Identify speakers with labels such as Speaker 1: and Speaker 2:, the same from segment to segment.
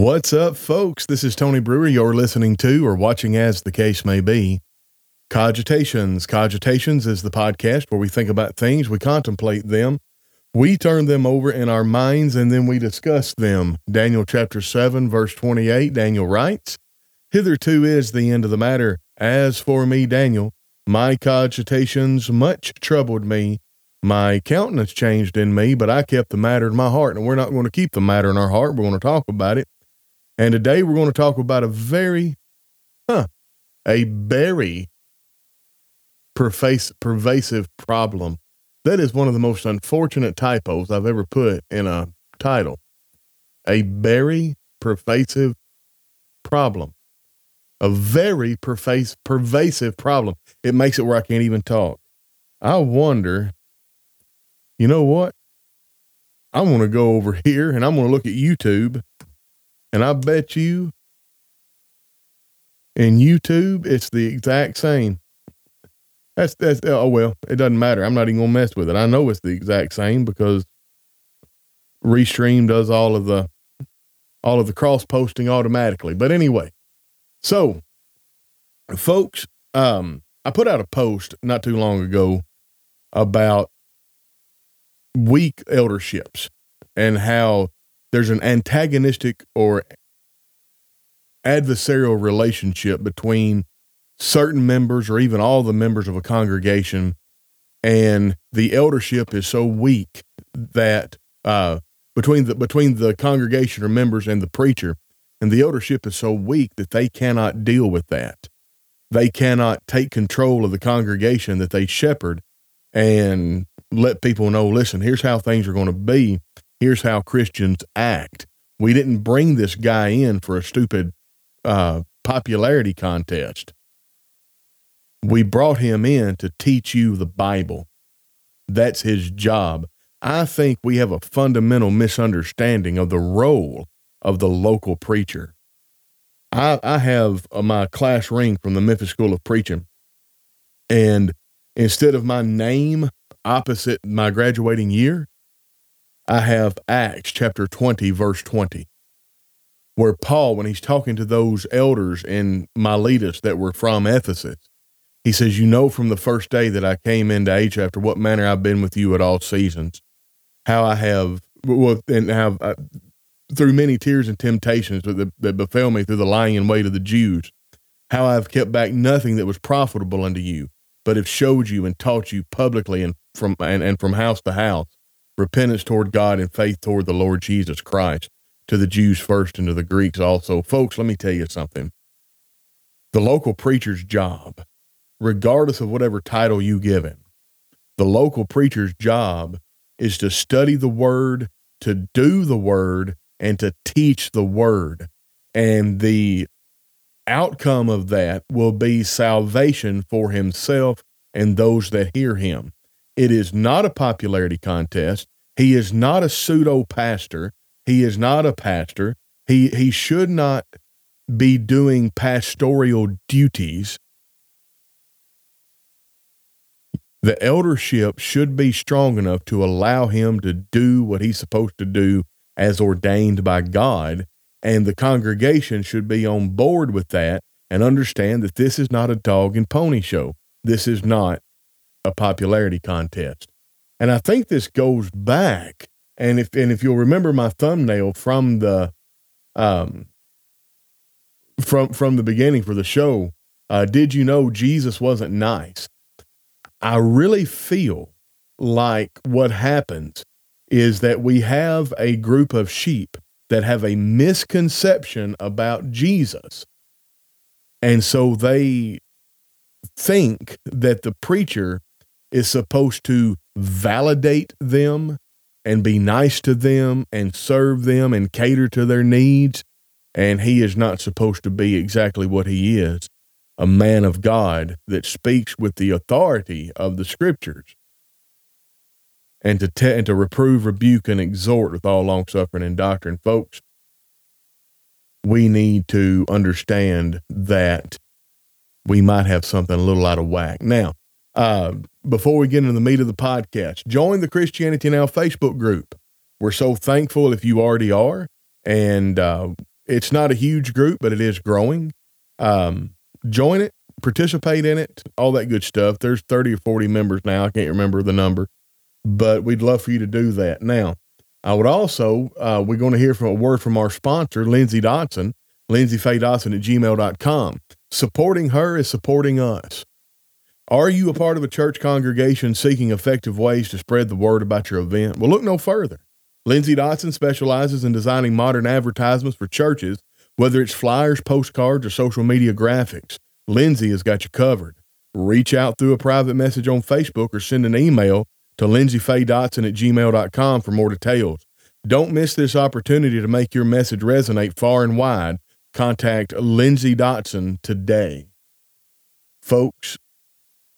Speaker 1: What's up, folks? This is Tony Brewer. You're listening to or watching, as the case may be, Cogitations. Cogitations is the podcast where we think about things, we contemplate them, we turn them over in our minds, and then we discuss them. Daniel chapter 7, verse 28, Daniel writes, Hitherto is the end of the matter. As for me, Daniel, my cogitations much troubled me. My countenance changed in me, but I kept the matter in my heart. And we're not going to keep the matter in our heart. We're going to talk about it. And today we're going to talk about a very, huh, a very pervasive, pervasive problem. That is one of the most unfortunate typos I've ever put in a title. A very pervasive problem. A very pervasive, pervasive problem. It makes it where I can't even talk. I wonder, you know what? I want to go over here and I'm going to look at YouTube and I bet you in YouTube, it's the exact same. That's, that's, oh, well, it doesn't matter. I'm not even going to mess with it. I know it's the exact same because Restream does all of the, all of the cross posting automatically. But anyway, so folks, um, I put out a post not too long ago about weak elderships and how there's an antagonistic or adversarial relationship between certain members or even all the members of a congregation and the eldership is so weak that uh, between the between the congregation or members and the preacher and the eldership is so weak that they cannot deal with that. They cannot take control of the congregation that they shepherd and let people know listen here's how things are going to be here's how Christians act. We didn't bring this guy in for a stupid uh, popularity contest. We brought him in to teach you the Bible. That's his job. I think we have a fundamental misunderstanding of the role of the local preacher. I, I have uh, my class ring from the Memphis School of Preaching, and instead of my name opposite my graduating year, I have Acts chapter 20, verse 20, where Paul, when he's talking to those elders in Miletus that were from Ephesus, he says, You know from the first day that I came into Asia after what manner I've been with you at all seasons, how I have, well, and have, uh, through many tears and temptations that, that befell me through the lying in wait of the Jews, how I have kept back nothing that was profitable unto you, but have showed you and taught you publicly and from and, and from house to house repentance toward God and faith toward the Lord Jesus Christ to the Jews first and to the Greeks also. Folks, let me tell you something. The local preacher's job, regardless of whatever title you give him, the local preacher's job is to study the word, to do the word, and to teach the word. And the outcome of that will be salvation for himself and those that hear him. It is not a popularity contest. He is not a pseudo pastor. He is not a pastor. He he should not be doing pastoral duties. The eldership should be strong enough to allow him to do what he's supposed to do as ordained by God. And the congregation should be on board with that and understand that this is not a dog and pony show. This is not a popularity contest. And I think this goes back. And if and if you'll remember my thumbnail from the um from from the beginning for the show, uh, did you know Jesus wasn't nice? I really feel like what happens is that we have a group of sheep that have a misconception about Jesus. And so they think that the preacher is supposed to validate them and be nice to them and serve them and cater to their needs. And he is not supposed to be exactly what he is a man of God that speaks with the authority of the scriptures and to, te- and to reprove, rebuke, and exhort with all long suffering and doctrine. Folks, we need to understand that we might have something a little out of whack. Now, uh, before we get into the meat of the podcast, join the Christianity Now Facebook group. We're so thankful if you already are. And uh, It's not a huge group, but it is growing. Um, join it, participate in it, all that good stuff. There's 30 or 40 members now. I can't remember the number, but we'd love for you to do that. Now, I would also, uh, we're going to hear from a word from our sponsor, Lindsay Dotson, lindsayfaydotson at gmail.com. Supporting her is supporting us. Are you a part of a church congregation seeking effective ways to spread the word about your event? Well, look no further. Lindsay Dotson specializes in designing modern advertisements for churches, whether it's flyers, postcards, or social media graphics. Lindsay has got you covered. Reach out through a private message on Facebook or send an email to lindsayfaydotson at gmail.com for more details. Don't miss this opportunity to make your message resonate far and wide. Contact Lindsay Dotson today. Folks,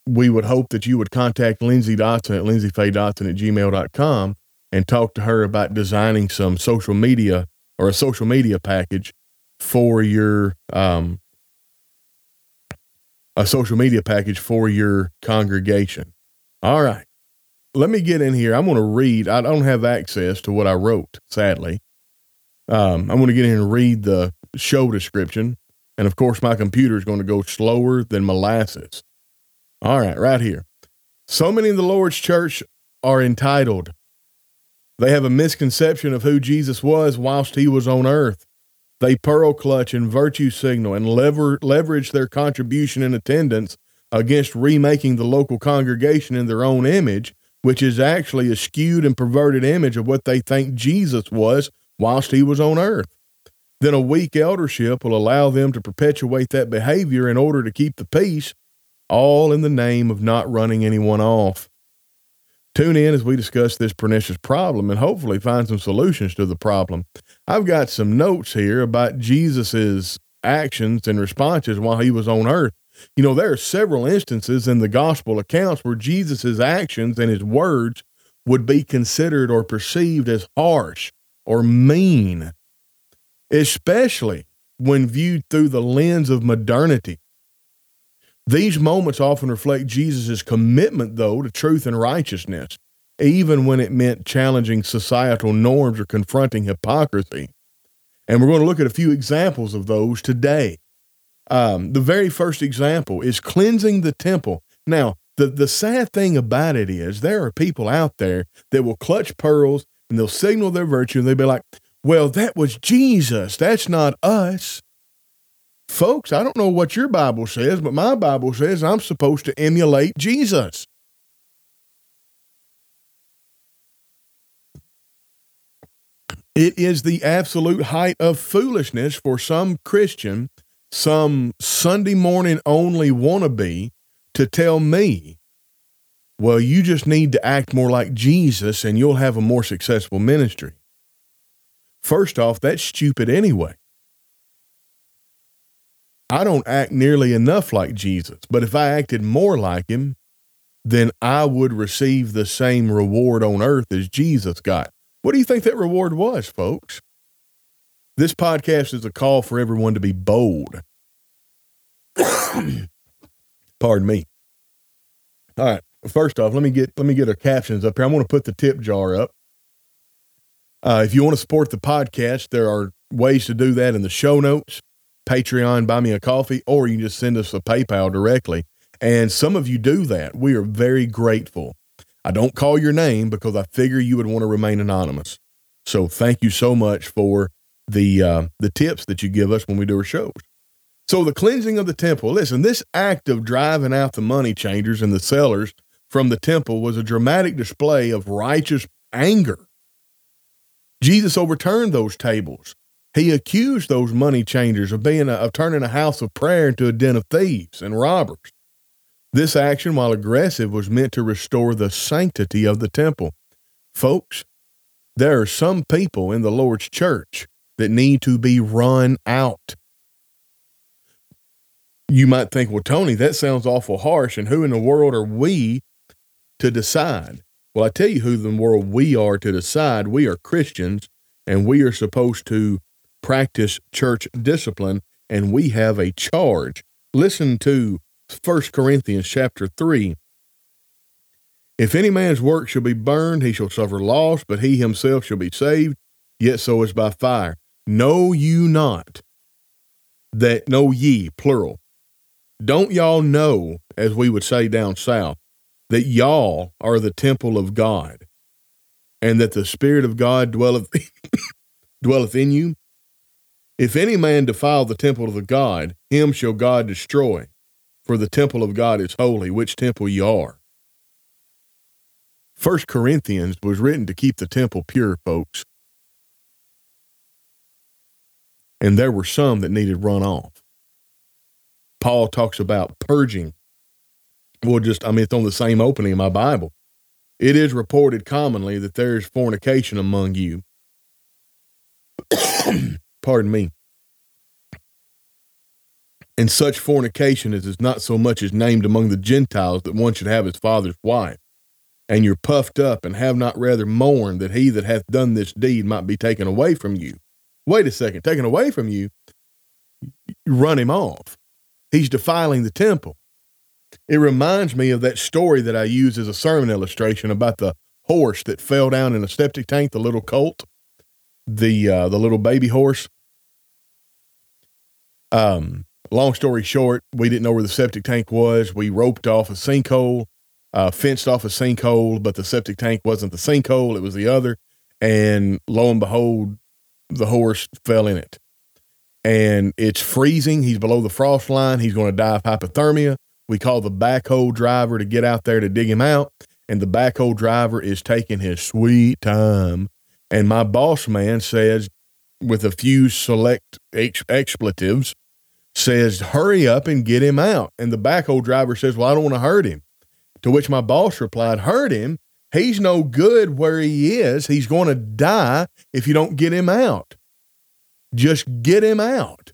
Speaker 1: we would hope that you would contact Lindsay Dotson at lindsayfaydotson at gmail.com and talk to her about designing some social media or a social media package for your um, a social media package for your congregation. All right. Let me get in here. I'm going to read. I don't have access to what I wrote, sadly. Um, I'm going to get in and read the show description. And of course, my computer is going to go slower than molasses. All right, right here. So many in the Lord's church are entitled. They have a misconception of who Jesus was whilst he was on earth. They pearl clutch and virtue signal and lever, leverage their contribution and attendance against remaking the local congregation in their own image, which is actually a skewed and perverted image of what they think Jesus was whilst he was on earth. Then a weak eldership will allow them to perpetuate that behavior in order to keep the peace all in the name of not running anyone off. Tune in as we discuss this pernicious problem and hopefully find some solutions to the problem. I've got some notes here about Jesus's actions and responses while he was on earth. You know, there are several instances in the gospel accounts where Jesus's actions and his words would be considered or perceived as harsh or mean, especially when viewed through the lens of modernity. These moments often reflect Jesus' commitment, though, to truth and righteousness, even when it meant challenging societal norms or confronting hypocrisy. And we're going to look at a few examples of those today. Um, the very first example is cleansing the temple. Now, the, the sad thing about it is there are people out there that will clutch pearls and they'll signal their virtue and they'll be like, well, that was Jesus. That's not us. Folks, I don't know what your Bible says, but my Bible says I'm supposed to emulate Jesus. It is the absolute height of foolishness for some Christian, some Sunday morning only wannabe, to tell me, well, you just need to act more like Jesus and you'll have a more successful ministry. First off, that's stupid anyway. I don't act nearly enough like Jesus, but if I acted more like him, then I would receive the same reward on earth as Jesus got. What do you think that reward was, folks? This podcast is a call for everyone to be bold. Pardon me. All right. First off, let me get let me get our captions up here. I'm going to put the tip jar up. Uh, if you want to support the podcast, there are ways to do that in the show notes. Patreon, buy me a coffee, or you can just send us a PayPal directly. And some of you do that. We are very grateful. I don't call your name because I figure you would want to remain anonymous. So thank you so much for the uh, the tips that you give us when we do our shows. So the cleansing of the temple. Listen, this act of driving out the money changers and the sellers from the temple was a dramatic display of righteous anger. Jesus overturned those tables he accused those money changers of being a, of turning a house of prayer into a den of thieves and robbers. This action, while aggressive, was meant to restore the sanctity of the temple. Folks, there are some people in the Lord's church that need to be run out. You might think, well, Tony, that sounds awful harsh, and who in the world are we to decide? Well, I tell you who in the world we are to decide. We are Christians, and we are supposed to practice church discipline, and we have a charge. Listen to 1 Corinthians chapter 3. If any man's work shall be burned, he shall suffer loss, but he himself shall be saved, yet so as by fire. Know you not that, know ye, plural. Don't y'all know, as we would say down south, that y'all are the temple of God and that the Spirit of God dwelleth, dwelleth in you? If any man defile the temple of the God, him shall God destroy. For the temple of God is holy, which temple ye are. First Corinthians was written to keep the temple pure, folks. And there were some that needed run off. Paul talks about purging. Well, just, I mean, it's on the same opening in my Bible. It is reported commonly that there is fornication among you. Pardon me. And such fornication as is not so much as named among the Gentiles that one should have his father's wife. And you're puffed up and have not rather mourned that he that hath done this deed might be taken away from you. Wait a second, taken away from you, you run him off. He's defiling the temple. It reminds me of that story that I use as a sermon illustration about the horse that fell down in a septic tank, the little colt, the uh, the little baby horse. Um, long story short, we didn't know where the septic tank was. We roped off a sinkhole, uh, fenced off a sinkhole, but the septic tank wasn't the sinkhole, it was the other. And lo and behold, the horse fell in it. And it's freezing. He's below the frost line. He's going to die of hypothermia. We call the backhoe driver to get out there to dig him out. And the backhoe driver is taking his sweet time. And my boss man says, with a few select ex- expletives, says, hurry up and get him out. And the backhoe driver says, well, I don't want to hurt him. To which my boss replied, hurt him? He's no good where he is. He's going to die if you don't get him out. Just get him out.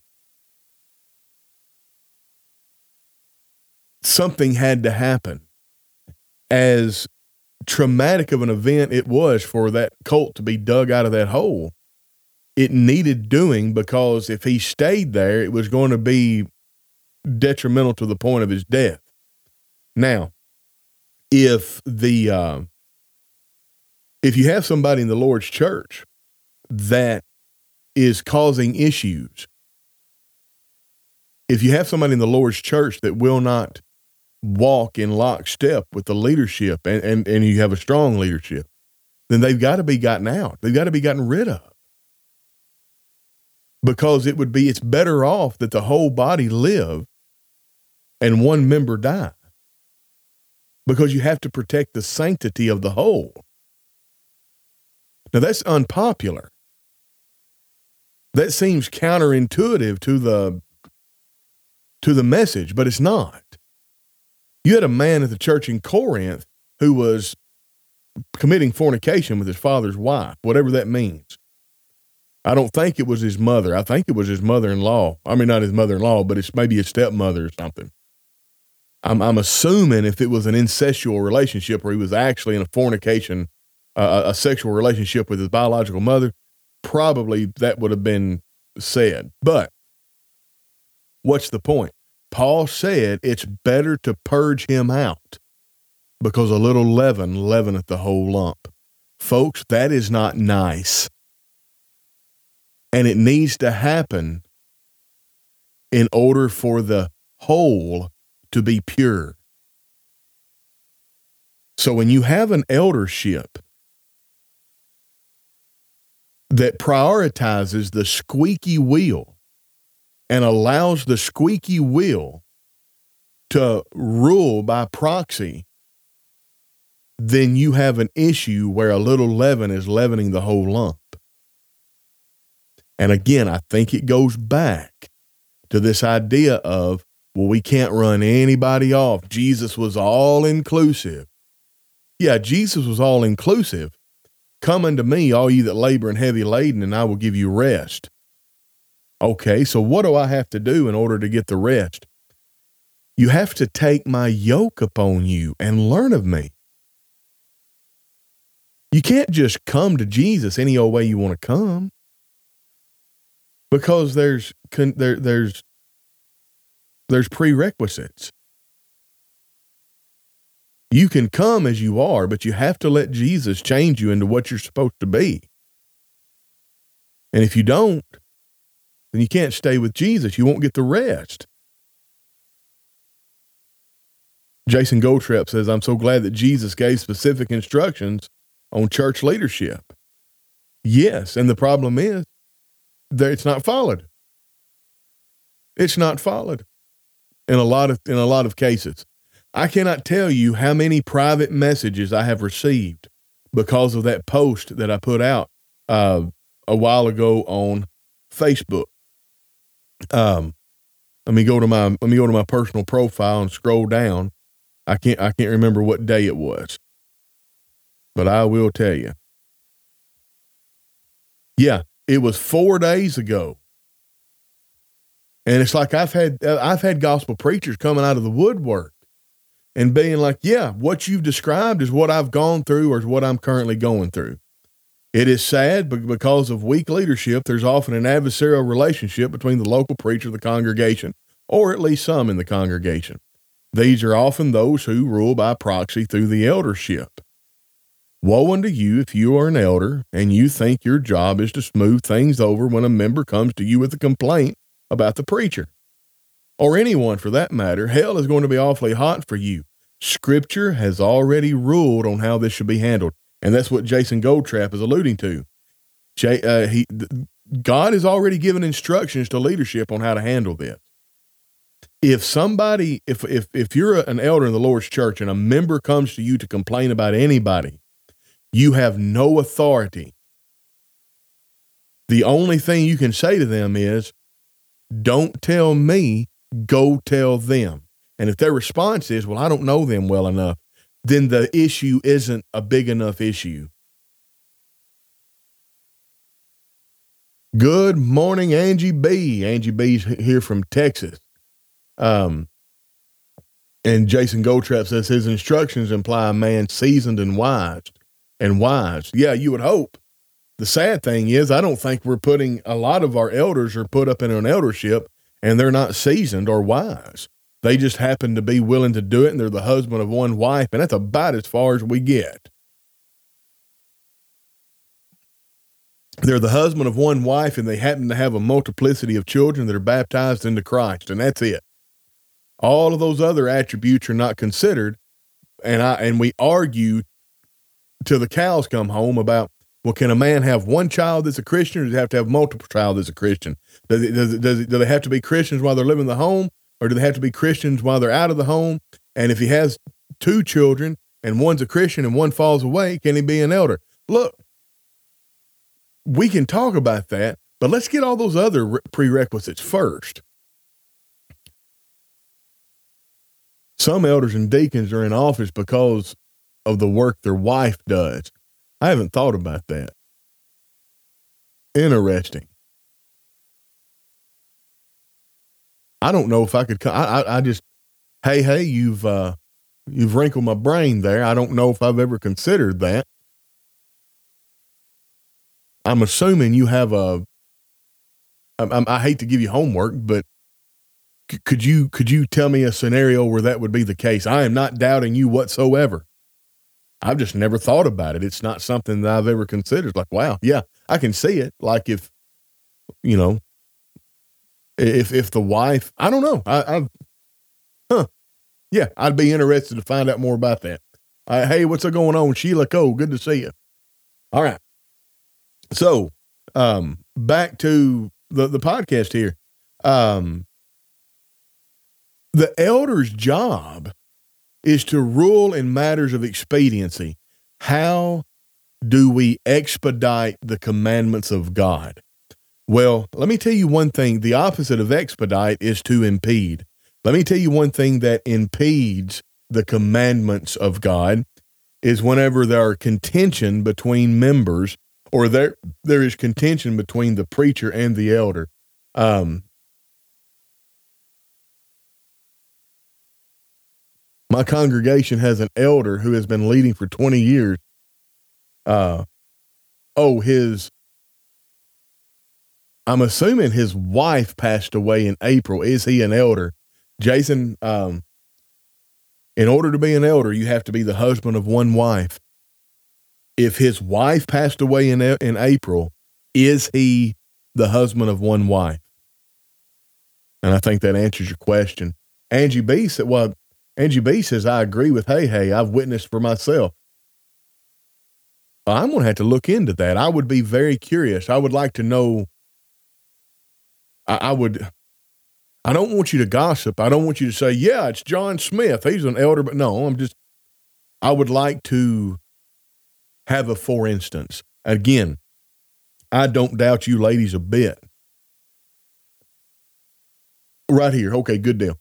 Speaker 1: Something had to happen. As traumatic of an event it was for that colt to be dug out of that hole, it needed doing because if he stayed there, it was going to be detrimental to the point of his death. Now, if the uh, if you have somebody in the Lord's church that is causing issues, if you have somebody in the Lord's church that will not walk in lockstep with the leadership and, and, and you have a strong leadership, then they've got to be gotten out. They've got to be gotten rid of. Because it would be it's better off that the whole body live and one member die. Because you have to protect the sanctity of the whole. Now that's unpopular. That seems counterintuitive to the to the message but it's not you had a man at the church in corinth who was committing fornication with his father's wife whatever that means I don't think it was his mother. I think it was his mother in law. I mean, not his mother in law, but it's maybe his stepmother or something. I'm, I'm assuming if it was an incestual relationship where he was actually in a fornication, uh, a sexual relationship with his biological mother, probably that would have been said. But what's the point? Paul said it's better to purge him out because a little leaven leaveneth the whole lump. Folks, that is not nice. And it needs to happen in order for the whole to be pure. So when you have an eldership that prioritizes the squeaky wheel and allows the squeaky wheel to rule by proxy, then you have an issue where a little leaven is leavening the whole lump. And again, I think it goes back to this idea of, well, we can't run anybody off. Jesus was all inclusive. Yeah, Jesus was all inclusive. Come unto me, all you that labor and heavy laden, and I will give you rest. Okay, so what do I have to do in order to get the rest? You have to take my yoke upon you and learn of me. You can't just come to Jesus any old way you want to come because there's there there's there's prerequisites. You can come as you are, but you have to let Jesus change you into what you're supposed to be. And if you don't, then you can't stay with Jesus. You won't get the rest. Jason Goldtrap says, I'm so glad that Jesus gave specific instructions on church leadership. Yes. And the problem is that it's not followed. It's not followed in a lot of in a lot of cases. I cannot tell you how many private messages I have received because of that post that I put out uh, a while ago on Facebook. Um, let me go to my let me go to my personal profile and scroll down. I can't I can't remember what day it was, but I will tell you. Yeah, it was four days ago, and it's like I've had I've had gospel preachers coming out of the woodwork and being like, "Yeah, what you've described is what I've gone through, or is what I'm currently going through." It is sad, but because of weak leadership, there's often an adversarial relationship between the local preacher and the congregation, or at least some in the congregation. These are often those who rule by proxy through the eldership. Woe unto you if you are an elder and you think your job is to smooth things over when a member comes to you with a complaint about the preacher. Or anyone for that matter, hell is going to be awfully hot for you. Scripture has already ruled on how this should be handled. And that's what Jason Goldtrap is alluding to. Jay, uh, he, God has already given instructions to leadership on how to handle this. If somebody, if if if you're an elder in the Lord's church and a member comes to you to complain about anybody, you have no authority. The only thing you can say to them is, "Don't tell me, go tell them." And if their response is, "Well, I don't know them well enough," then the issue isn't a big enough issue. Good morning, Angie B. Angie B's here from Texas. Um, and Jason Goldtrap says his instructions imply a man seasoned and wise. And wise. Yeah, you would hope. The sad thing is, I don't think we're putting a lot of our elders are put up in an eldership and they're not seasoned or wise. They just happen to be willing to do it, and they're the husband of one wife, and that's about as far as we get. They're the husband of one wife, and they happen to have a multiplicity of children that are baptized into Christ, and that's it. All of those other attributes are not considered, and I and we argue till the cows come home about well, can a man have one child that's a Christian, or does he have to have multiple child that's a Christian? Does it, does it, does it, do they have to be Christians while they're living in the home, or do they have to be Christians while they're out of the home? And if he has two children and one's a Christian and one falls away, can he be an elder? Look, we can talk about that, but let's get all those other prerequisites first. Some elders and deacons are in office because of the work their wife does. I haven't thought about that. Interesting. I don't know if I could. I, I, I just, hey, hey, you've uh, you've wrinkled my brain there. I don't know if I've ever considered that. I'm assuming you have a. I, I hate to give you homework, but could you could you tell me a scenario where that would be the case? I am not doubting you whatsoever. I've just never thought about it. It's not something that I've ever considered. Like, wow, yeah, I can see it. Like if, you know, if if the wife, I don't know, I, I huh, yeah, I'd be interested to find out more about that. Uh, hey, what's going on, Sheila Cole? Good to see you. All right, so um, back to the the podcast here. Um, the elder's job is to rule in matters of expediency. How do we expedite the commandments of God? Well, let me tell you one thing. The opposite of expedite is to impede. Let me tell you one thing that impedes the commandments of God is whenever there are contention between members or there there is contention between the preacher and the elder. Um, my congregation has an elder who has been leading for 20 years. Uh, oh, his I'm assuming his wife passed away in April. Is he an elder? Jason, um, in order to be an elder, you have to be the husband of one wife. If his wife passed away in in April, is he the husband of one wife. And I think that answers your question. Angie B said, well, Angie B says, I agree with Hey Hey. I've witnessed for myself. I'm going to have to look into that. I would be very curious. I would like to know. I, I would. I don't want you to gossip. I don't want you to say, yeah, it's John Smith. He's an elder, but no, I'm just, I would like to have a for instance. Again, I don't doubt you ladies a bit. Right here. Okay, good deal.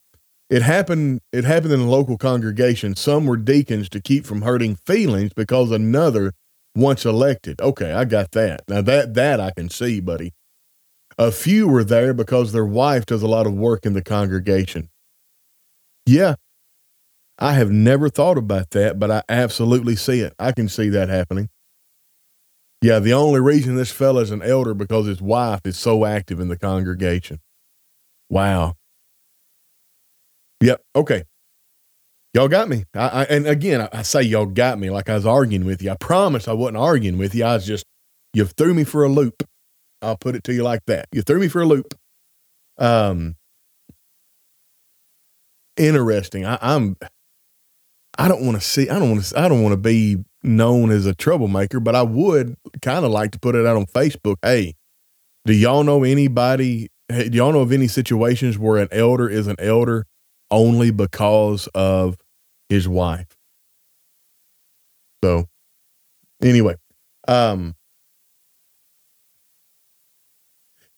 Speaker 1: It happened it happened in a local congregation. Some were deacons to keep from hurting feelings because another once elected. Okay, I got that. Now that that I can see, buddy. A few were there because their wife does a lot of work in the congregation. Yeah. I have never thought about that, but I absolutely see it. I can see that happening. Yeah, the only reason this fella's an elder because his wife is so active in the congregation. Wow. Yep. Okay. Y'all got me. I, I, and again, I, I say y'all got me like I was arguing with you. I promise I wasn't arguing with you. I was just, you threw me for a loop. I'll put it to you like that. You threw me for a loop. Um, interesting. I, I'm, I don't want to see, I don't want to, I don't want to be known as a troublemaker, but I would kind of like to put it out on Facebook. Hey, do y'all know anybody? Hey, do y'all know of any situations where an elder is an elder only because of his wife? So, anyway, um,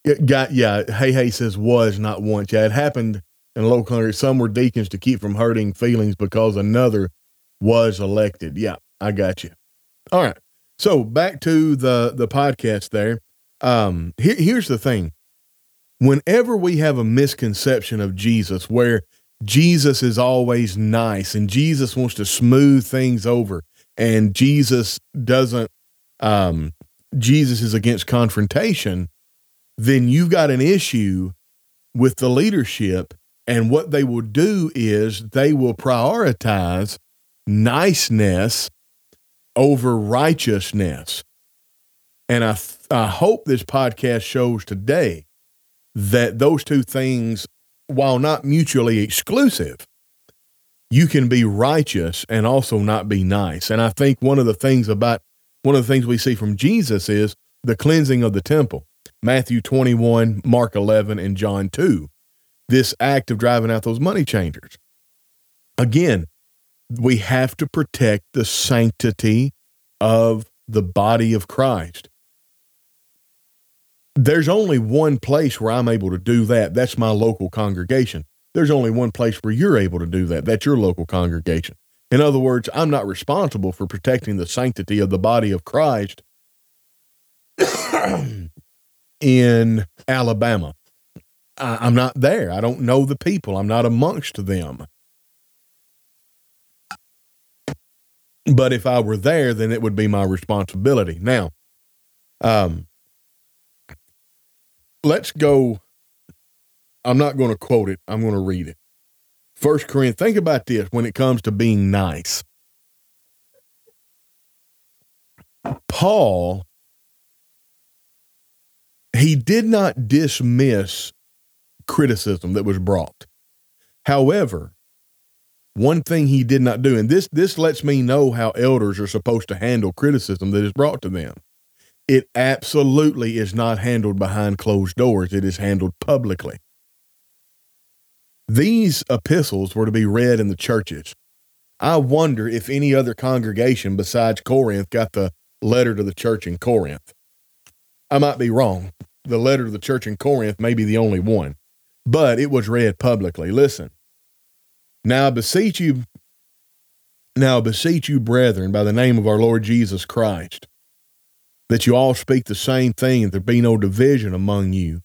Speaker 1: it got yeah. Hey, hey says was not once. Yeah, it happened in local country. Some were deacons to keep from hurting feelings because another was elected. Yeah, I got you. All right. So back to the the podcast there. Um, here, here's the thing. Whenever we have a misconception of Jesus where Jesus is always nice and Jesus wants to smooth things over and Jesus doesn't um Jesus is against confrontation, then you've got an issue with the leadership and what they will do is they will prioritize niceness over righteousness. And I, I hope this podcast shows today that those two things, while not mutually exclusive, you can be righteous and also not be nice. And I think one of the things about one of the things we see from Jesus is the cleansing of the temple. Matthew 21, Mark 11, and John 2. This act of driving out those money changers. Again, we have to protect the sanctity of the body of Christ. There's only one place where I'm able to do that. That's my local congregation. There's only one place where you're able to do that. That's your local congregation. In other words, I'm not responsible for protecting the sanctity of the body of Christ in Alabama. I, am not there. I don't know the people. I'm not amongst them. But if I were there, then it would be my responsibility. Now, um, let's go. I'm not going to quote it. I'm going to read it. First Corinthians. Think about this when it comes to being nice. Paul, he did not dismiss criticism that was brought. However, one thing he did not do, and this this lets me know how elders are supposed to handle criticism that is brought to them. It absolutely is not handled behind closed doors. It is handled publicly. These epistles were to be read in the churches. I wonder if any other congregation besides Corinth got the letter to the church in Corinth. I might be wrong. The letter to the church in Corinth may be the only one, but it was read publicly. Listen, now I beseech you, now I beseech you, brethren, by the name of our Lord Jesus Christ, that you all speak the same thing, and there be no division among you,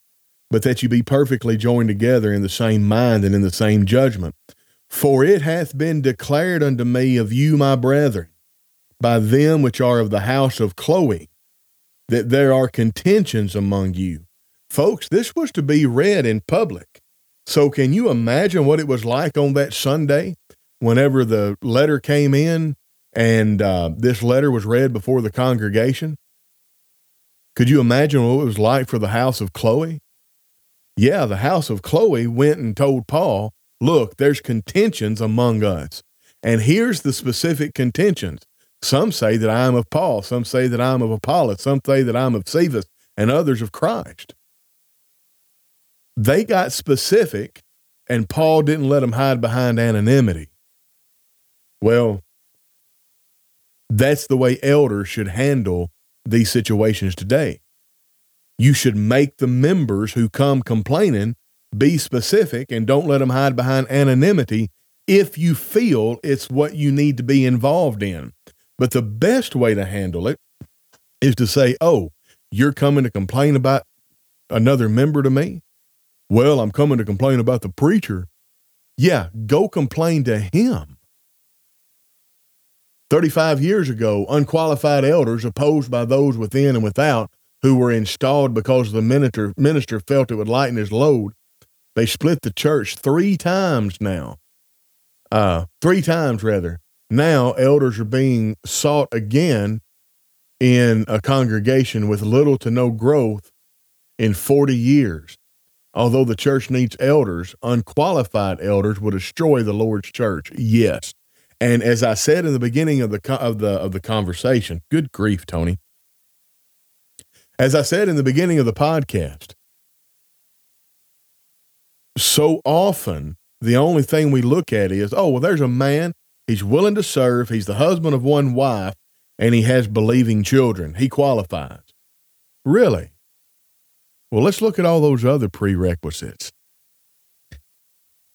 Speaker 1: but that you be perfectly joined together in the same mind and in the same judgment. For it hath been declared unto me of you, my brethren, by them which are of the house of Chloe, that there are contentions among you. Folks, this was to be read in public. So, can you imagine what it was like on that Sunday whenever the letter came in and uh, this letter was read before the congregation? Could you imagine what it was like for the house of Chloe? Yeah, the house of Chloe went and told Paul, look, there's contentions among us. And here's the specific contentions. Some say that I am of Paul, some say that I'm of Apollos, some say that I'm of Cephas, and others of Christ. They got specific, and Paul didn't let them hide behind anonymity. Well, that's the way elders should handle these situations today. You should make the members who come complaining be specific and don't let them hide behind anonymity if you feel it's what you need to be involved in. But the best way to handle it is to say, Oh, you're coming to complain about another member to me? Well, I'm coming to complain about the preacher. Yeah, go complain to him. 35 years ago, unqualified elders opposed by those within and without who were installed because the minister, minister felt it would lighten his load. They split the church three times now. Uh, three times, rather. Now, elders are being sought again in a congregation with little to no growth in 40 years. Although the church needs elders, unqualified elders will destroy the Lord's church. Yes. And as I said in the beginning of the of the of the conversation, good grief, Tony. As I said in the beginning of the podcast, so often the only thing we look at is, oh, well, there's a man, he's willing to serve, he's the husband of one wife, and he has believing children. He qualifies. Really? Well, let's look at all those other prerequisites.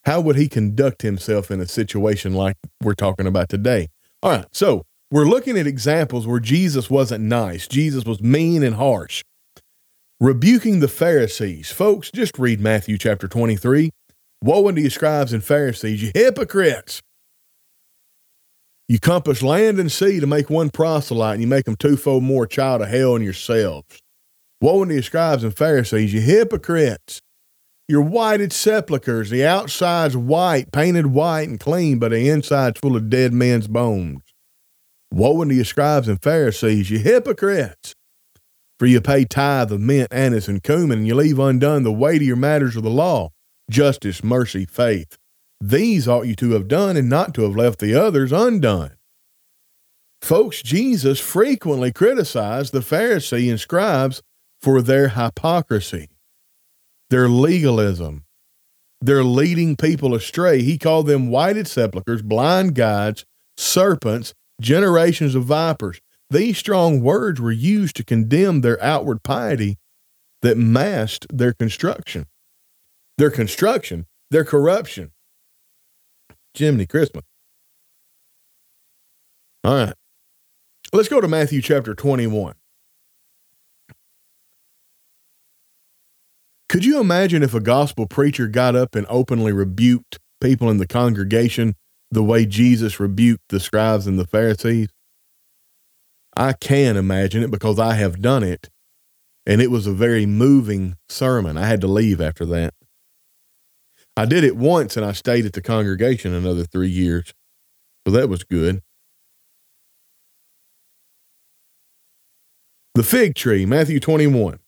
Speaker 1: How would he conduct himself in a situation like we're talking about today? All right, so we're looking at examples where Jesus wasn't nice. Jesus was mean and harsh. Rebuking the Pharisees. Folks, just read Matthew chapter 23. Woe unto you, scribes and Pharisees, you hypocrites! You compass land and sea to make one proselyte, and you make them twofold more child of hell than yourselves. Woe unto you, scribes and Pharisees, you hypocrites! Your whited sepulchres, the outside's white, painted white and clean, but the inside's full of dead men's bones. Woe unto you, scribes and Pharisees, you hypocrites! For you pay tithe of mint, anise, and cumin, and you leave undone the weightier matters of the law justice, mercy, faith. These ought you to have done, and not to have left the others undone. Folks, Jesus frequently criticized the Pharisee and scribes for their hypocrisy, their legalism, their leading people astray. He called them whited sepulchres, blind guides, serpents, generations of vipers. These strong words were used to condemn their outward piety that masked their construction. Their construction, their corruption. Jiminy Christmas. All right. Let's go to Matthew chapter 21. Could you imagine if a gospel preacher got up and openly rebuked people in the congregation the way Jesus rebuked the scribes and the Pharisees? I can imagine it because I have done it. And it was a very moving sermon. I had to leave after that. I did it once and I stayed at the congregation another three years. So that was good. The fig tree, Matthew 21,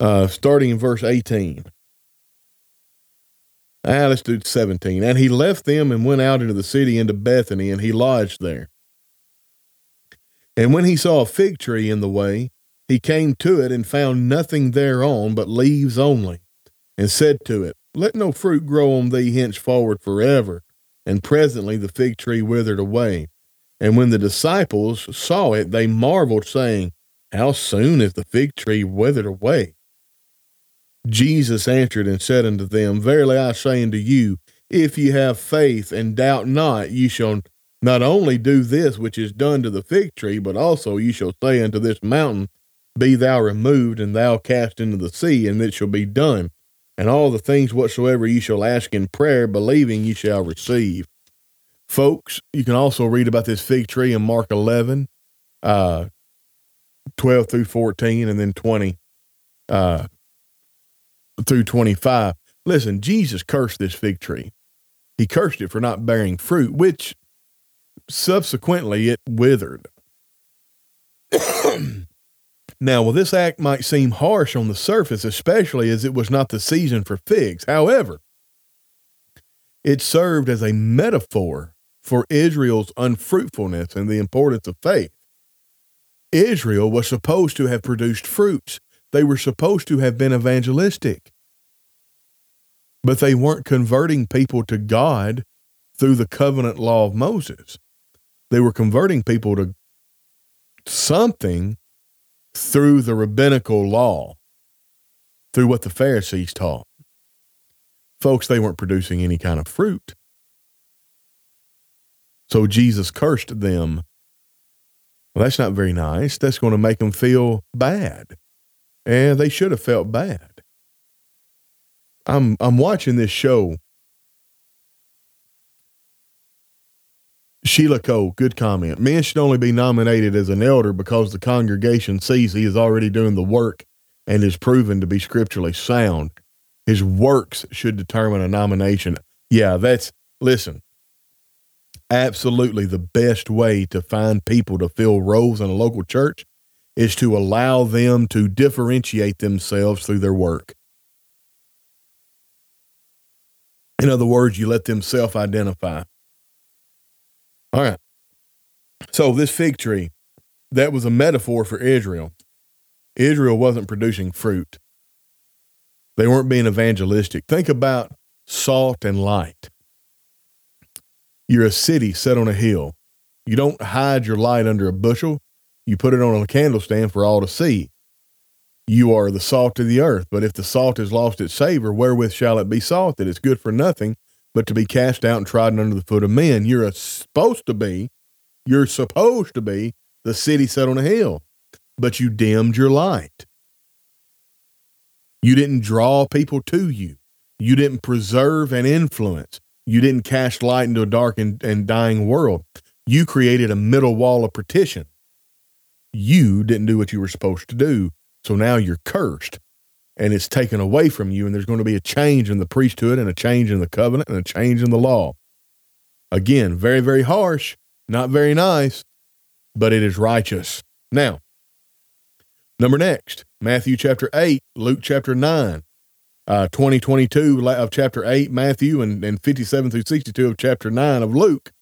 Speaker 1: uh, starting in verse 18. Ah, let's do 17. And he left them and went out into the city into Bethany, and he lodged there. And when he saw a fig tree in the way, he came to it and found nothing thereon but leaves only, and said to it, Let no fruit grow on thee henceforward forever. And presently the fig tree withered away. And when the disciples saw it, they marveled, saying, How soon is the fig tree withered away? Jesus answered and said unto them, Verily I say unto you, if ye have faith and doubt not, ye shall not only do this which is done to the fig tree, but also you shall say unto this mountain, Be thou removed, and thou cast into the sea, and it shall be done. And all the things whatsoever you shall ask in prayer, believing you shall receive. Folks, you can also read about this fig tree in Mark 11, uh, 12 through 14, and then 20 uh, through 25. Listen, Jesus cursed this fig tree. He cursed it for not bearing fruit, which subsequently it withered. Now, while this act might seem harsh on the surface, especially as it was not the season for figs, however, it served as a metaphor for Israel's unfruitfulness and the importance of faith. Israel was supposed to have produced fruits. They were supposed to have been evangelistic. But they weren't converting people to God through the covenant law of Moses. They were converting people to something through the rabbinical law, through what the Pharisees taught. Folks, they weren't producing any kind of fruit. So Jesus cursed them. Well, that's not very nice. That's going to make them feel bad. And they should have felt bad. I'm I'm watching this show. Sheila Cole, good comment. Men should only be nominated as an elder because the congregation sees he is already doing the work and is proven to be scripturally sound. His works should determine a nomination. Yeah, that's listen absolutely the best way to find people to fill roles in a local church is to allow them to differentiate themselves through their work. In other words, you let them self identify. All right. So, this fig tree, that was a metaphor for Israel. Israel wasn't producing fruit, they weren't being evangelistic. Think about salt and light. You're a city set on a hill. You don't hide your light under a bushel. You put it on a candle stand for all to see. You are the salt of the earth. But if the salt has lost its savor, wherewith shall it be salted? It's good for nothing but to be cast out and trodden under the foot of men. You're supposed to be, you're supposed to be the city set on a hill, but you dimmed your light. You didn't draw people to you. You didn't preserve and influence. You didn't cast light into a dark and, and dying world. You created a middle wall of partition. You didn't do what you were supposed to do. So now you're cursed and it's taken away from you. And there's going to be a change in the priesthood and a change in the covenant and a change in the law. Again, very, very harsh, not very nice, but it is righteous. Now, number next, Matthew chapter 8, Luke chapter 9 uh, 2022 of chapter 8, Matthew, and, and 57 through 62 of chapter 9 of Luke,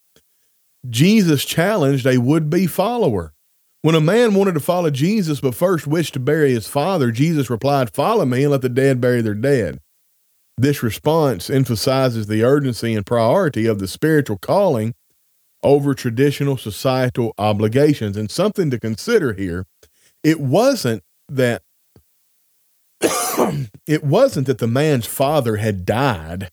Speaker 1: Jesus challenged a would be follower. When a man wanted to follow Jesus but first wished to bury his father, Jesus replied, Follow me and let the dead bury their dead. This response emphasizes the urgency and priority of the spiritual calling over traditional societal obligations. And something to consider here it wasn't that it wasn't that the man's father had died.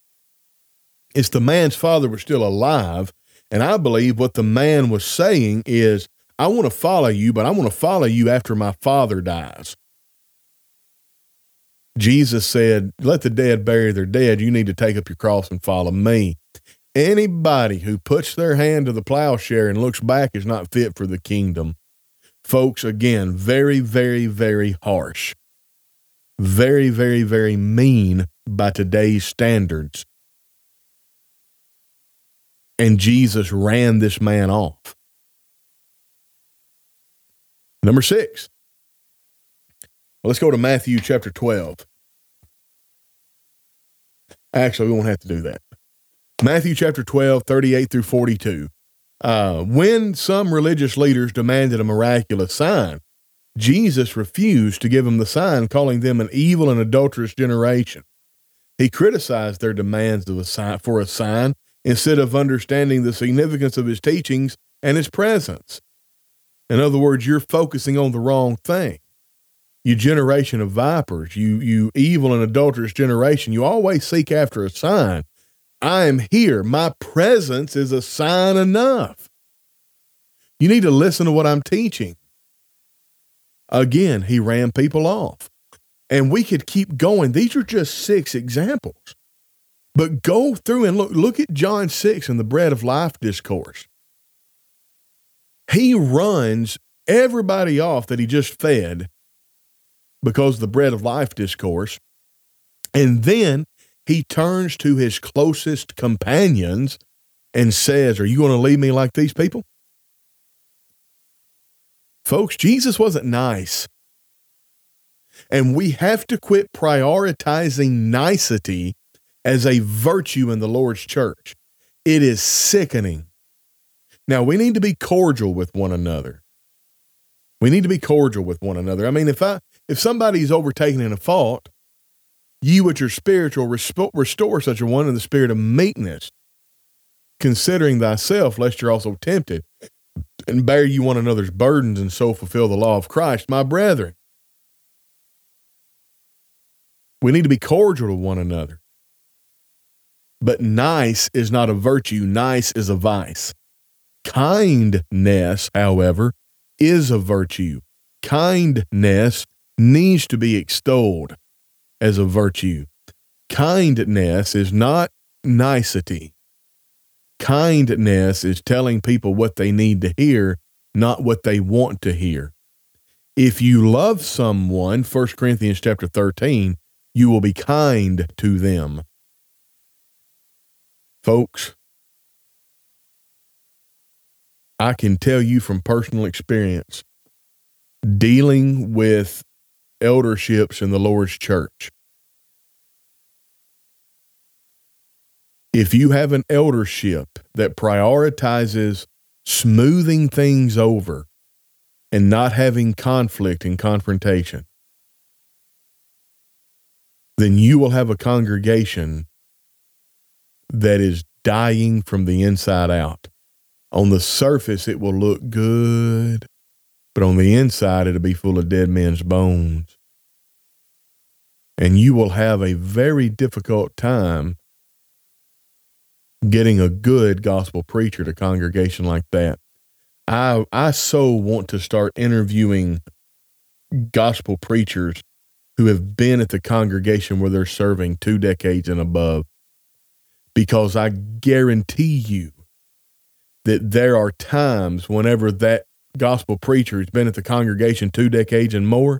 Speaker 1: It's the man's father was still alive. And I believe what the man was saying is, I want to follow you, but I want to follow you after my father dies. Jesus said, Let the dead bury their dead. You need to take up your cross and follow me. Anybody who puts their hand to the plowshare and looks back is not fit for the kingdom. Folks, again, very, very, very harsh very, very, very mean by today's standards. And Jesus ran this man off. Number six. Let's go to Matthew chapter 12. Actually, we won't have to do that. Matthew chapter 12, 38 through 42. Uh, when some religious leaders demanded a miraculous sign, Jesus refused to give them the sign, calling them an evil and adulterous generation. He criticized their demands of a sign, for a sign instead of understanding the significance of his teachings and his presence. In other words, you're focusing on the wrong thing. You generation of vipers, you you evil and adulterous generation, you always seek after a sign. I am here. My presence is a sign enough. You need to listen to what I'm teaching. Again, he ran people off. And we could keep going. These are just six examples. But go through and look look at John 6 and the bread of life discourse. He runs everybody off that he just fed because the bread of life discourse. And then he turns to his closest companions and says, Are you going to leave me like these people? Folks, Jesus wasn't nice And we have to quit prioritizing nicety as a virtue in the Lord's church. It is sickening. Now, we need to be cordial with one another. We need to be cordial with one another. I mean, if I if somebody's overtaken in a fault, you which are spiritual resp- restore such a one in the spirit of meekness, considering thyself, lest you're also tempted, and bear you one another's burdens, and so fulfill the law of Christ, my brethren. We need to be cordial to one another. But nice is not a virtue, nice is a vice. Kindness, however, is a virtue. Kindness needs to be extolled as a virtue. Kindness is not nicety. Kindness is telling people what they need to hear, not what they want to hear. If you love someone, 1 Corinthians chapter 13, you will be kind to them. Folks, I can tell you from personal experience dealing with elderships in the Lord's church. If you have an eldership that prioritizes smoothing things over and not having conflict and confrontation, then you will have a congregation that is dying from the inside out. On the surface, it will look good, but on the inside, it'll be full of dead men's bones. And you will have a very difficult time getting a good gospel preacher to congregation like that. I I so want to start interviewing gospel preachers who have been at the congregation where they're serving two decades and above because I guarantee you that there are times whenever that gospel preacher has been at the congregation two decades and more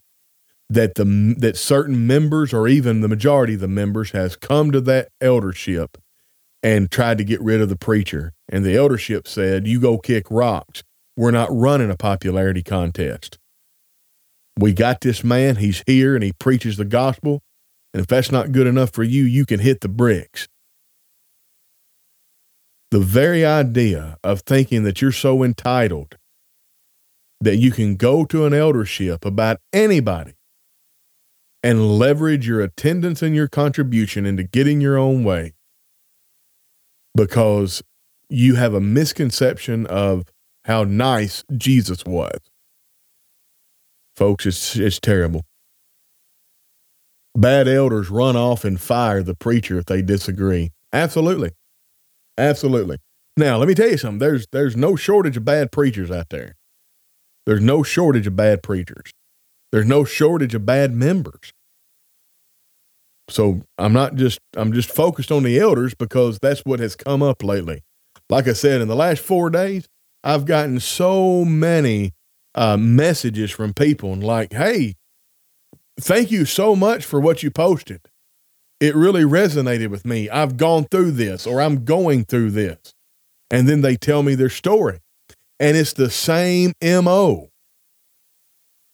Speaker 1: that the that certain members or even the majority of the members has come to that eldership and tried to get rid of the preacher. And the eldership said you go kick rocks. We're not running a popularity contest. We got this man. He's here and he preaches the gospel. And if that's not good enough for you you can hit the bricks the very idea of thinking that you're so entitled that you can go to an eldership about anybody and leverage your attendance and your contribution into getting your own way because you have a misconception of how nice Jesus was. Folks, it's, it's terrible. Bad elders run off and fire the preacher if they disagree. Absolutely. Absolutely. Now, let me tell you something. There's there's no shortage of bad preachers out there. There's no shortage of bad preachers. There's no shortage of bad members. So I'm not just I'm just focused on the elders because that's what has come up lately. Like I said, in the last four days, I've gotten so many uh, messages from people and like, "Hey, thank you so much for what you posted it really resonated with me. I've gone through this or I'm going through this. And then they tell me their story. And it's the same MO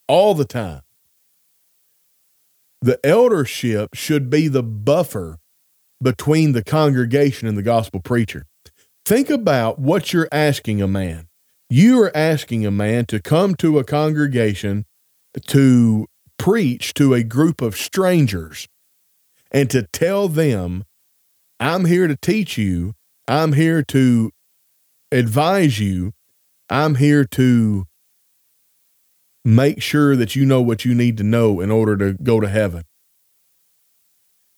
Speaker 1: all the time. The eldership should be the buffer between the congregation and the gospel preacher. Think about what you're asking a man. You are asking a man to come to a congregation to preach to a group of strangers and to tell them, I'm here to teach you, I'm here to advise you, I'm here to make sure that you know what you need to know in order to go to heaven.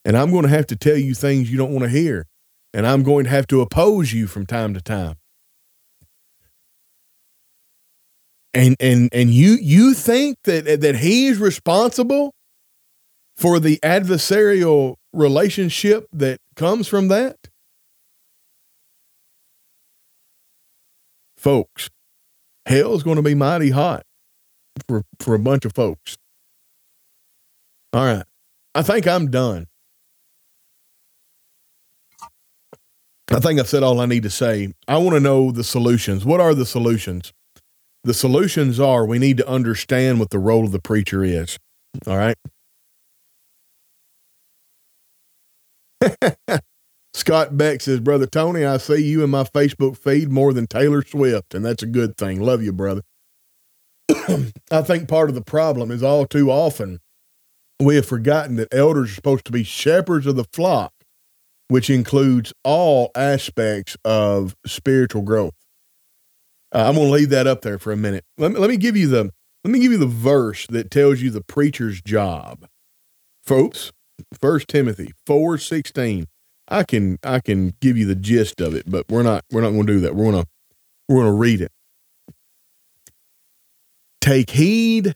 Speaker 1: And I'm going to have to tell you things you don't want to hear. And I'm going to have to oppose you from time to time. And and and you you think that that he's responsible for the adversarial relationship that comes from that? Folks, hell's going to be mighty hot for, for a bunch of folks. All right. I think I'm done. I think I've said all I need to say. I want to know the solutions. What are the solutions? The solutions are we need to understand what the role of the preacher is. All right. Scott Beck says, Brother Tony, I see you in my Facebook feed more than Taylor Swift, and that's a good thing. Love you, brother. I think part of the problem is all too often we have forgotten that elders are supposed to be shepherds of the flock, which includes all aspects of spiritual growth. Uh, I'm going to leave that up there for a minute. Let me, let me give you the let me give you the verse that tells you the preacher's job. Folks, First Timothy 4:16. I can I can give you the gist of it, but we're not we're not going to do that. We're to we're to read it. Take heed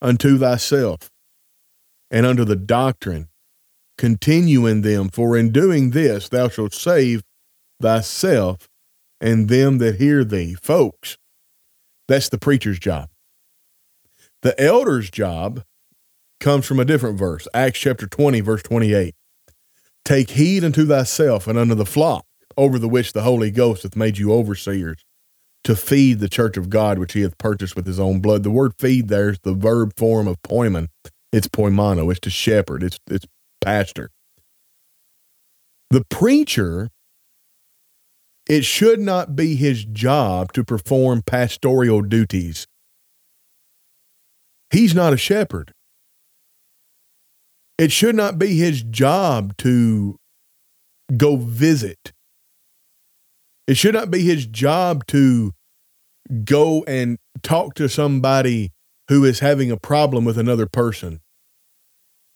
Speaker 1: unto thyself and unto the doctrine. Continue in them, for in doing this thou shalt save thyself and them that hear thee. Folks, that's the preacher's job. The elder's job comes from a different verse, Acts chapter 20, verse 28. Take heed unto thyself and unto the flock over the which the Holy Ghost hath made you overseers to feed the church of God which he hath purchased with his own blood. The word feed there is the verb form of poimen. It's poimano. It's to shepherd. It's it's pastor. The preacher, it should not be his job to perform pastoral duties. He's not a shepherd. It should not be his job to go visit. It should not be his job to go and talk to somebody who is having a problem with another person.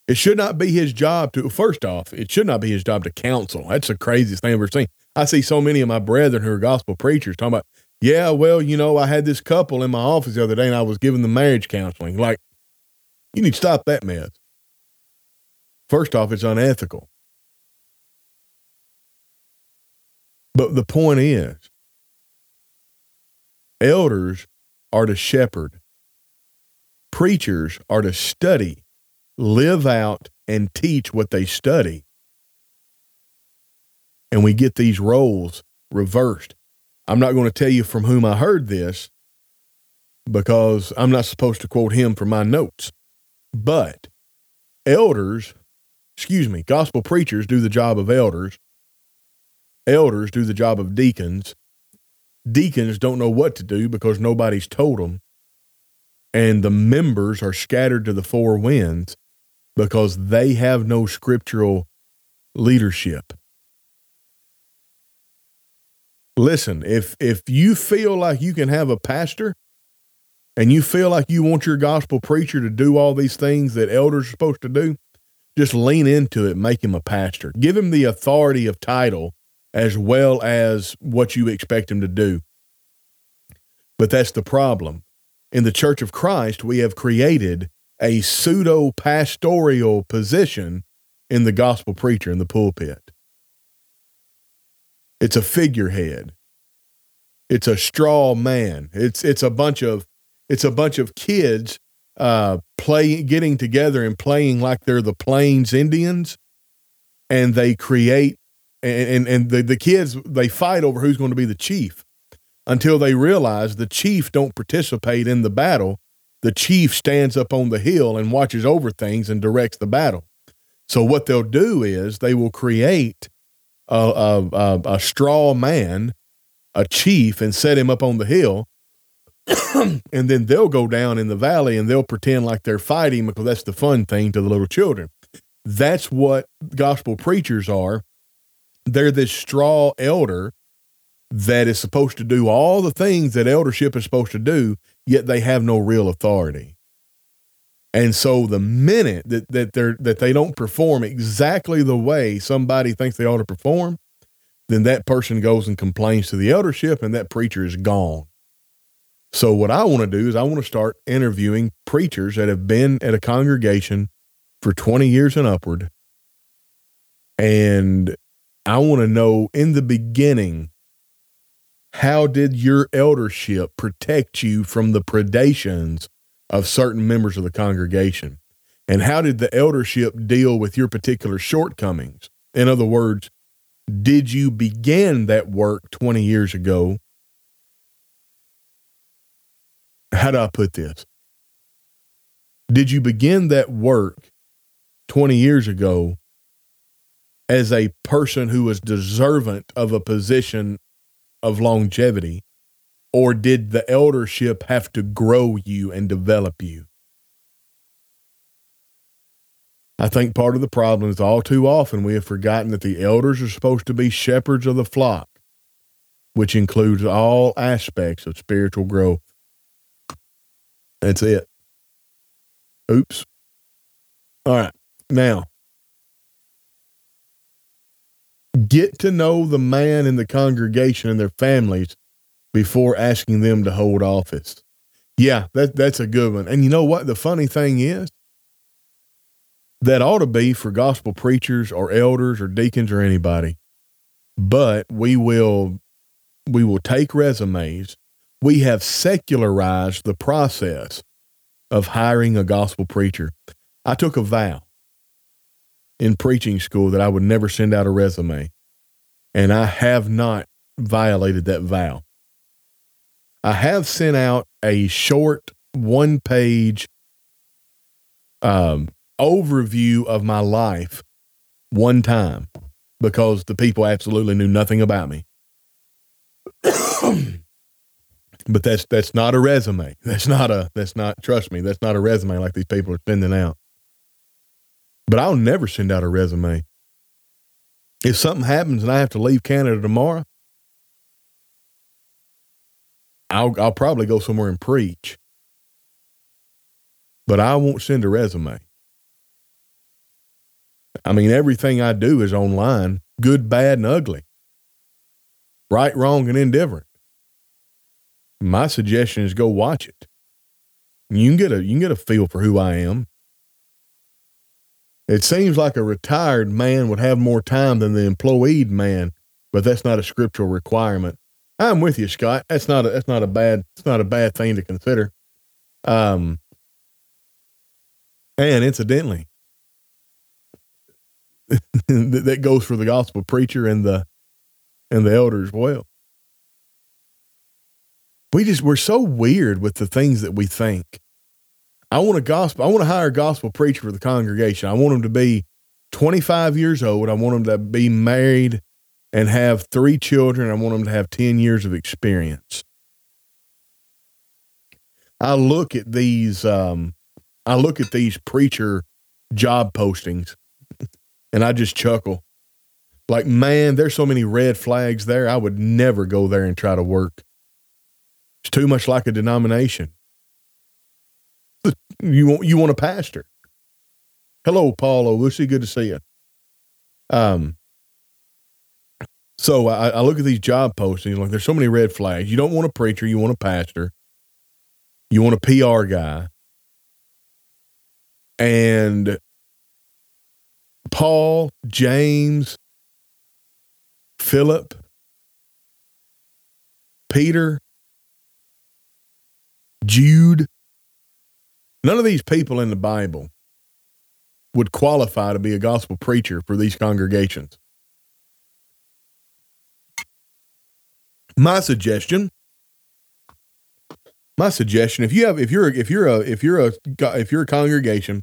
Speaker 1: It should not be his job to, first off, it should not be his job to counsel. That's the craziest thing I've ever seen. I see so many of my brethren who are gospel preachers talking about, yeah, well, you know, I had this couple in my office the other day and I was giving them marriage counseling. Like, you need to stop that mess. First off, it's unethical. But the point is, elders are to shepherd, preachers are to study, live out, and teach what they study. And we get these roles reversed. I'm not going to tell you from whom I heard this because I'm not supposed to quote him for my notes. But elders excuse me, gospel preachers do the job of elders. Elders do the job of deacons. Deacons don't know what to do because nobody's told them. And the members are scattered to the four winds because they have no scriptural leadership. Listen, if if you feel like you can have a pastor and you feel like you want your gospel preacher to do all these things that elders are supposed to do, just lean into it, make him a pastor. Give him the authority of title as well as what you expect him to do. But that's the problem. In the Church of Christ, we have created a pseudo pastoral position in the gospel preacher in the pulpit. It's a figurehead. It's a straw man. It's it's a bunch of it's a bunch of kids uh, play getting together and playing like they're the Plains Indians, and they create and and, and the, the kids they fight over who's going to be the chief until they realize the chief don't participate in the battle. The chief stands up on the hill and watches over things and directs the battle. So what they'll do is they will create a, a, a, a straw man, a chief, and set him up on the hill and then they'll go down in the valley and they'll pretend like they're fighting because that's the fun thing to the little children. That's what gospel preachers are. They're this straw elder that is supposed to do all the things that eldership is supposed to do, yet they have no real authority. And so the minute that, that they're that they don't perform exactly the way somebody thinks they ought to perform, then that person goes and complains to the eldership and that preacher is gone. So, what I want to do is I want to start interviewing preachers that have been at a congregation for 20 years and upward. And I want to know in the beginning, how did your eldership protect you from the predations of certain members of the congregation? And how did the eldership deal with your particular shortcomings? In other words, did you begin that work 20 years ago how do I put this? Did you begin that work 20 years ago as a person who was deserving of a position of longevity, or did the eldership have to grow you and develop you? I think part of the problem is all too often we have forgotten that the elders are supposed to be shepherds of the flock, which includes all aspects of spiritual growth. That's it. Oops. All right. Now, get to know the man in the congregation and their families before asking them to hold office. Yeah, that, that's a good one. And you know what? The funny thing is, that ought to be for gospel preachers or elders or deacons or anybody. But we will we will take resumes. We have secularized the process of hiring a gospel preacher. I took a vow in preaching school that I would never send out a resume. And I have not violated that vow. I have sent out a short one page um, overview of my life one time because the people absolutely knew nothing about me. but that's that's not a resume. That's not a that's not trust me, that's not a resume like these people are sending out. But I'll never send out a resume. If something happens and I have to leave Canada tomorrow, I'll I'll probably go somewhere and preach. But I won't send a resume. I mean, everything I do is online, good, bad, and ugly, right, wrong, and indifferent. My suggestion is go watch it. You can get a you can get a feel for who I am. It seems like a retired man would have more time than the employed man, but that's not a scriptural requirement. I'm with you, Scott. That's not a that's not a bad it's not a bad thing to consider. Um, and incidentally, that goes for the gospel preacher and the and the elder as well. We just we're so weird with the things that we think. I want a gospel. I want to hire a gospel preacher for the congregation. I want him to be 25 years old. I want him to be married and have three children. I want him to have 10 years of experience. I look at these. Um, I look at these preacher job postings and I just chuckle. Like, man, there's so many red flags there. I would never go there and try to work. It's too much like a denomination. You want you want a pastor. Hello, Paul Lucy. Good to see you. Um, so I, I look at these job postings, like there's so many red flags. You don't want a preacher, you want a pastor, you want a PR guy. And Paul, James, Philip, Peter, Jude. None of these people in the Bible would qualify to be a gospel preacher for these congregations. My suggestion my suggestion if you have if you're if you're a if you're a if you're a congregation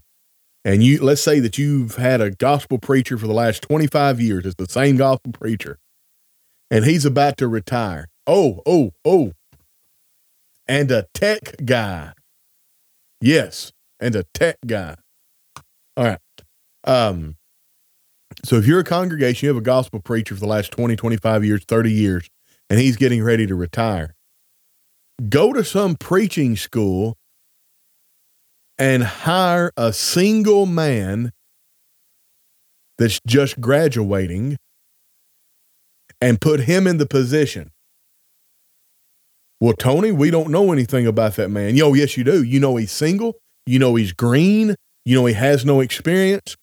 Speaker 1: and you let's say that you've had a gospel preacher for the last 25 years it's the same gospel preacher and he's about to retire oh oh oh and a tech guy. Yes and a tech guy. All right. Um so if you're a congregation you have a gospel preacher for the last 20 25 years 30 years and he's getting ready to retire go to some preaching school and hire a single man that's just graduating and put him in the position. Well, Tony, we don't know anything about that man. Yo, yes, you do. You know he's single. You know he's green. You know he has no experience.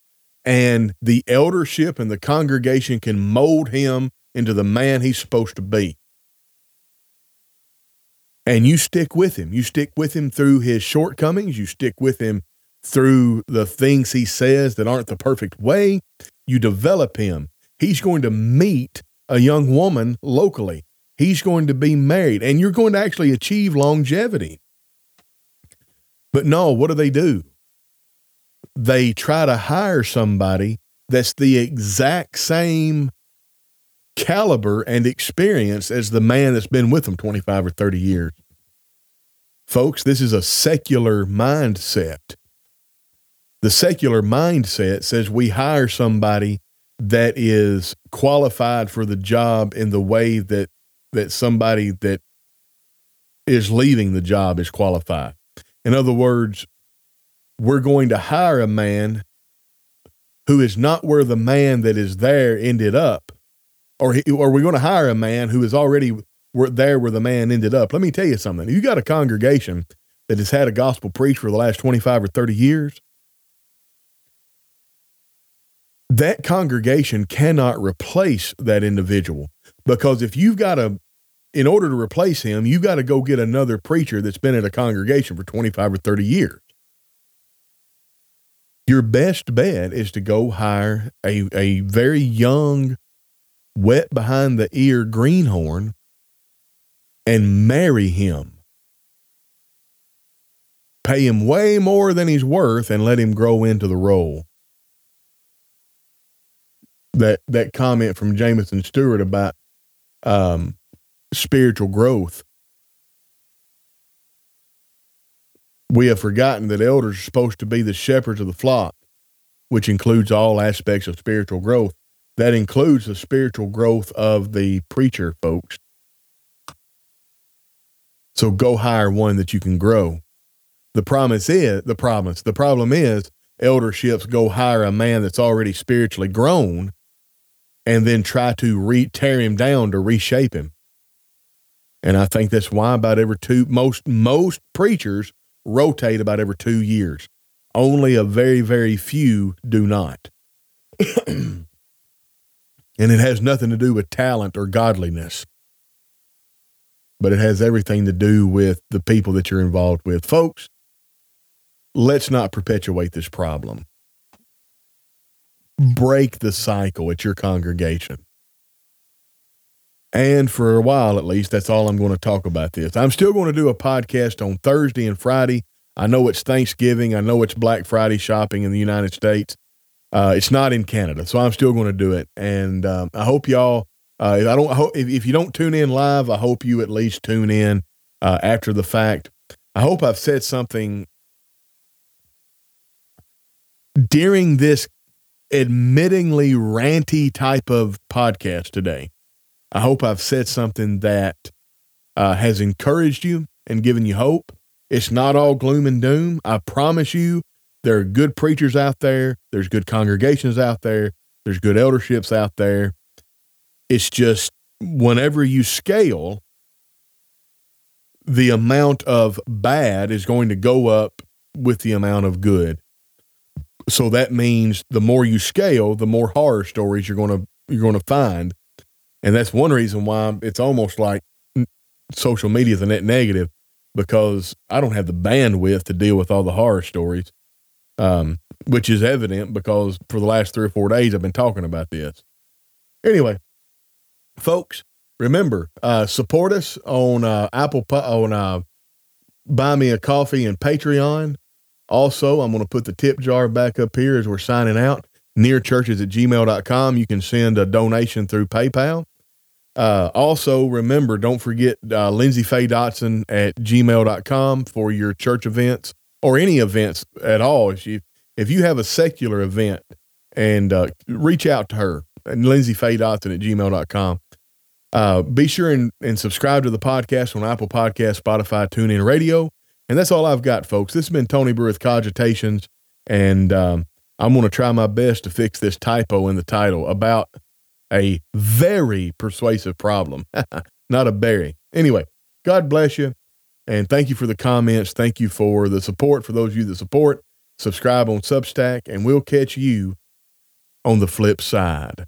Speaker 1: And the eldership and the congregation can mold him into the man he's supposed to be and you stick with him. You stick with him through his shortcomings. You stick with him through the things he says that aren't the perfect way. You develop him. He's going to meet a young woman locally. He's going to be married, and you're going to actually achieve longevity. But no, what do they do? They try to hire somebody that's the exact same caliber and experience as the man that's been with them 25 or 30 years. Folks, this is a secular mindset. The secular mindset says we hire somebody that is qualified for the job in the way that that somebody that is leaving the job is qualified. In other words, we're going to hire a man who is not where the man that is there ended up, or he, or we're going to hire a man who is already there where the man ended up. Let me tell you something. You got a congregation that has had a gospel preach for the last 25 or 30 years. That congregation cannot replace that individual because if you've got a in order to replace him, you've got to go get another preacher that's been at a congregation for 25 or 30 years. Your best bet is to go hire a, a very young, wet behind the ear greenhorn and marry him. Pay him way more than he's worth and let him grow into the role. That that comment from Jameson Stewart about um, spiritual growth. We have forgotten that elders are supposed to be the shepherds of the flock, which includes all aspects of spiritual growth. That includes the spiritual growth of the preacher, folks. So go hire one that you can grow. The promise is the promise. The problem is elderships go hire a man that's already spiritually grown and then try to re- tear him down to reshape him. And I think that's why about every two most most preachers rotate about every two years. Only a very, very few do not. and it has nothing to do with talent or godliness. But it has everything to do with the people that you're involved with. Folks, let's not perpetuate this problem. Break the cycle at your congregation. And for a while, at least, that's all I'm going to talk about this. I'm still going to do a podcast on Thursday and Friday. I know it's Thanksgiving. I know it's Black Friday shopping in the United States. Uh, it's not in Canada, so I'm still going to do it. And um, I hope y'all. Uh, if I don't, I hope, if, if you don't tune in live, I hope you at least tune in uh, after the fact. I hope I've said something during this admittingly ranty type of podcast today I hope I've said something that uh, has encouraged you and given you hope. It's not all gloom and doom. I promise you, there are good preachers out there. There's good congregations out there. There's good elderships out there. It's just whenever you scale, the amount of bad is going to go up with the amount of good. So that means the more you scale, the more horror stories you're going to you're going to find and that's one reason why it's almost like social media is a net negative because I don't have the bandwidth to deal with all the horror stories, um, which is evident because for the last three or four days I've been talking about this. Anyway, folks, remember uh, support us on uh, Apple on uh, Buy Me a Coffee and Patreon. Also, I'm going to put the tip jar back up here as we're signing out. Nearchurches at gmail.com. You can send a donation through PayPal. Uh, also, remember, don't forget uh, Lindsay Faye Dotson at gmail.com for your church events or any events at all. If you, if you have a secular event and uh, reach out to her and Lindsay Faye Dotson at gmail.com. Uh, be sure and, and subscribe to the podcast on Apple Podcast, Spotify, TuneIn Radio. And that's all I've got, folks. This has been Tony Brew with Cogitations. And um, I'm going to try my best to fix this typo in the title about a very persuasive problem, not a berry. Anyway, God bless you. And thank you for the comments. Thank you for the support. For those of you that support, subscribe on Substack, and we'll catch you on the flip side.